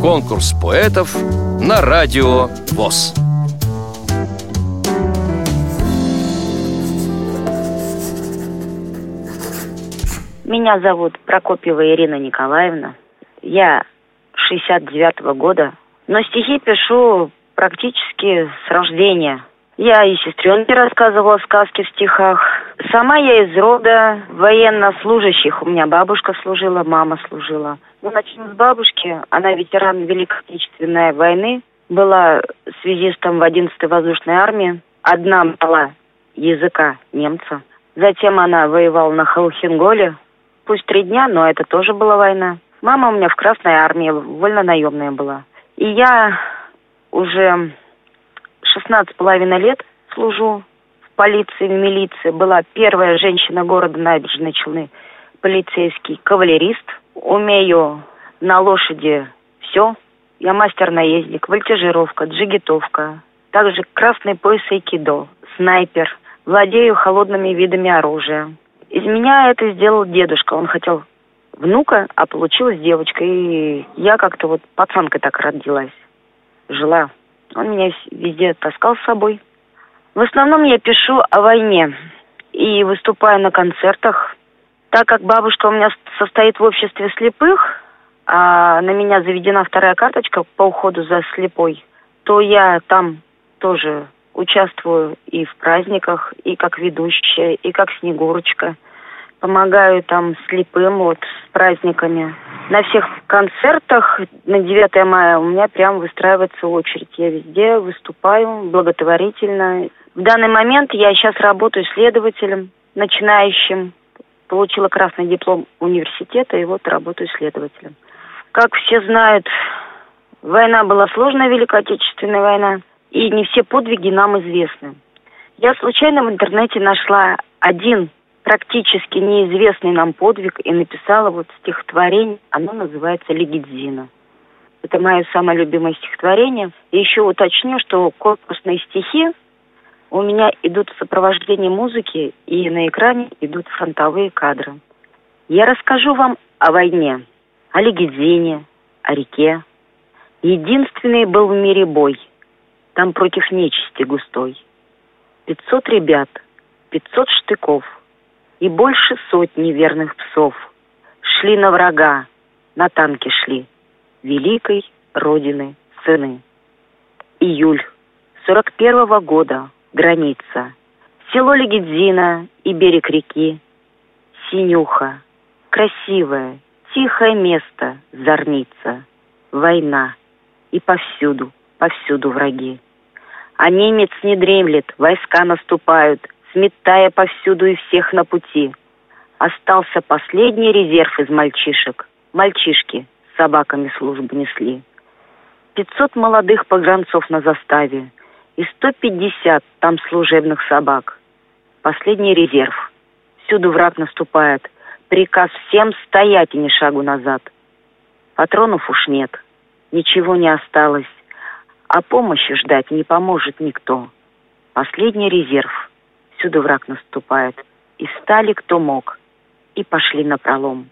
Конкурс поэтов на радио ВОЗ. Меня зовут Прокопьева Ирина Николаевна. Я 69-го года, но стихи пишу практически с рождения. Я и сестренке рассказывала сказки в стихах. Сама я из рода военнослужащих. У меня бабушка служила, мама служила. Ну, начнем с бабушки. Она ветеран Великой Отечественной войны. Была связистом в 11-й воздушной армии. Одна была языка немца. Затем она воевала на Халхинголе. Пусть три дня, но это тоже была война. Мама у меня в Красной армии, вольно-наемная была. И я уже 16 половиной лет служу полиции, в милиции. Была первая женщина города Набережной Челны, полицейский кавалерист. Умею на лошади все. Я мастер-наездник, вольтежировка, джигитовка. Также красный пояс айкидо, снайпер. Владею холодными видами оружия. Из меня это сделал дедушка. Он хотел внука, а получилась девочка. И я как-то вот пацанкой так родилась. Жила. Он меня везде таскал с собой. В основном я пишу о войне и выступаю на концертах. Так как бабушка у меня состоит в обществе слепых, а на меня заведена вторая карточка по уходу за слепой, то я там тоже участвую и в праздниках, и как ведущая, и как Снегурочка – помогаю там слепым вот с праздниками. На всех концертах на 9 мая у меня прям выстраивается очередь. Я везде выступаю благотворительно. В данный момент я сейчас работаю следователем, начинающим. Получила красный диплом университета и вот работаю следователем. Как все знают, война была сложная, Великая Отечественная война, и не все подвиги нам известны. Я случайно в интернете нашла один практически неизвестный нам подвиг и написала вот стихотворение. Оно называется «Легидзина». Это мое самое любимое стихотворение. И еще уточню, что корпусные стихи у меня идут в сопровождении музыки, и на экране идут фронтовые кадры. Я расскажу вам о войне, о Легидзине, о реке. Единственный был в мире бой, там против нечисти густой. Пятьсот ребят, пятьсот штыков – и больше сотни верных псов шли на врага, на танке шли, великой Родины сыны. Июль сорок первого года, граница, село Легидзина и берег реки, Синюха, красивое, тихое место, зорница, война, и повсюду, повсюду враги. А немец не дремлет, войска наступают, сметая повсюду и всех на пути. Остался последний резерв из мальчишек. Мальчишки с собаками службу несли. Пятьсот молодых погранцов на заставе и сто пятьдесят там служебных собак. Последний резерв. Всюду враг наступает. Приказ всем стоять и ни шагу назад. Патронов уж нет. Ничего не осталось. А помощи ждать не поможет никто. Последний резерв — Всюду враг наступает. И стали кто мог, и пошли на пролом.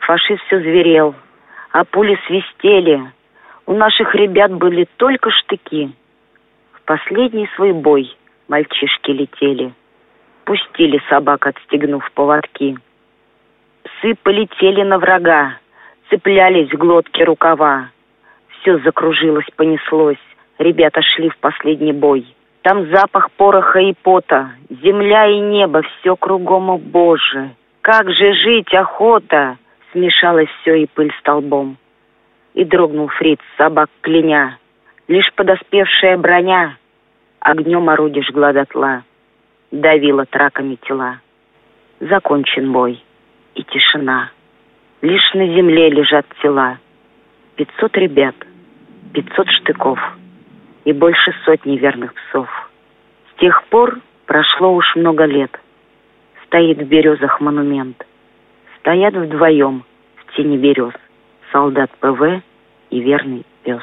Фашист все зверел, а пули свистели. У наших ребят были только штыки. Последний свой бой мальчишки летели. Пустили собак, отстегнув поводки. Псы полетели на врага, цеплялись в глотки рукава. Все закружилось, понеслось, ребята шли в последний бой. Там запах пороха и пота, земля и небо, все кругом, о Боже! Как же жить, охота! Смешалось все и пыль столбом. И дрогнул фриц, собак кляня. Лишь подоспевшая броня огнем орудий жгла дотла, давила траками тела. Закончен бой и тишина. Лишь на земле лежат тела. Пятьсот ребят, пятьсот штыков — и больше сотни верных псов. С тех пор прошло уж много лет. Стоит в березах монумент. Стоят вдвоем в тени берез солдат ПВ и верный пес.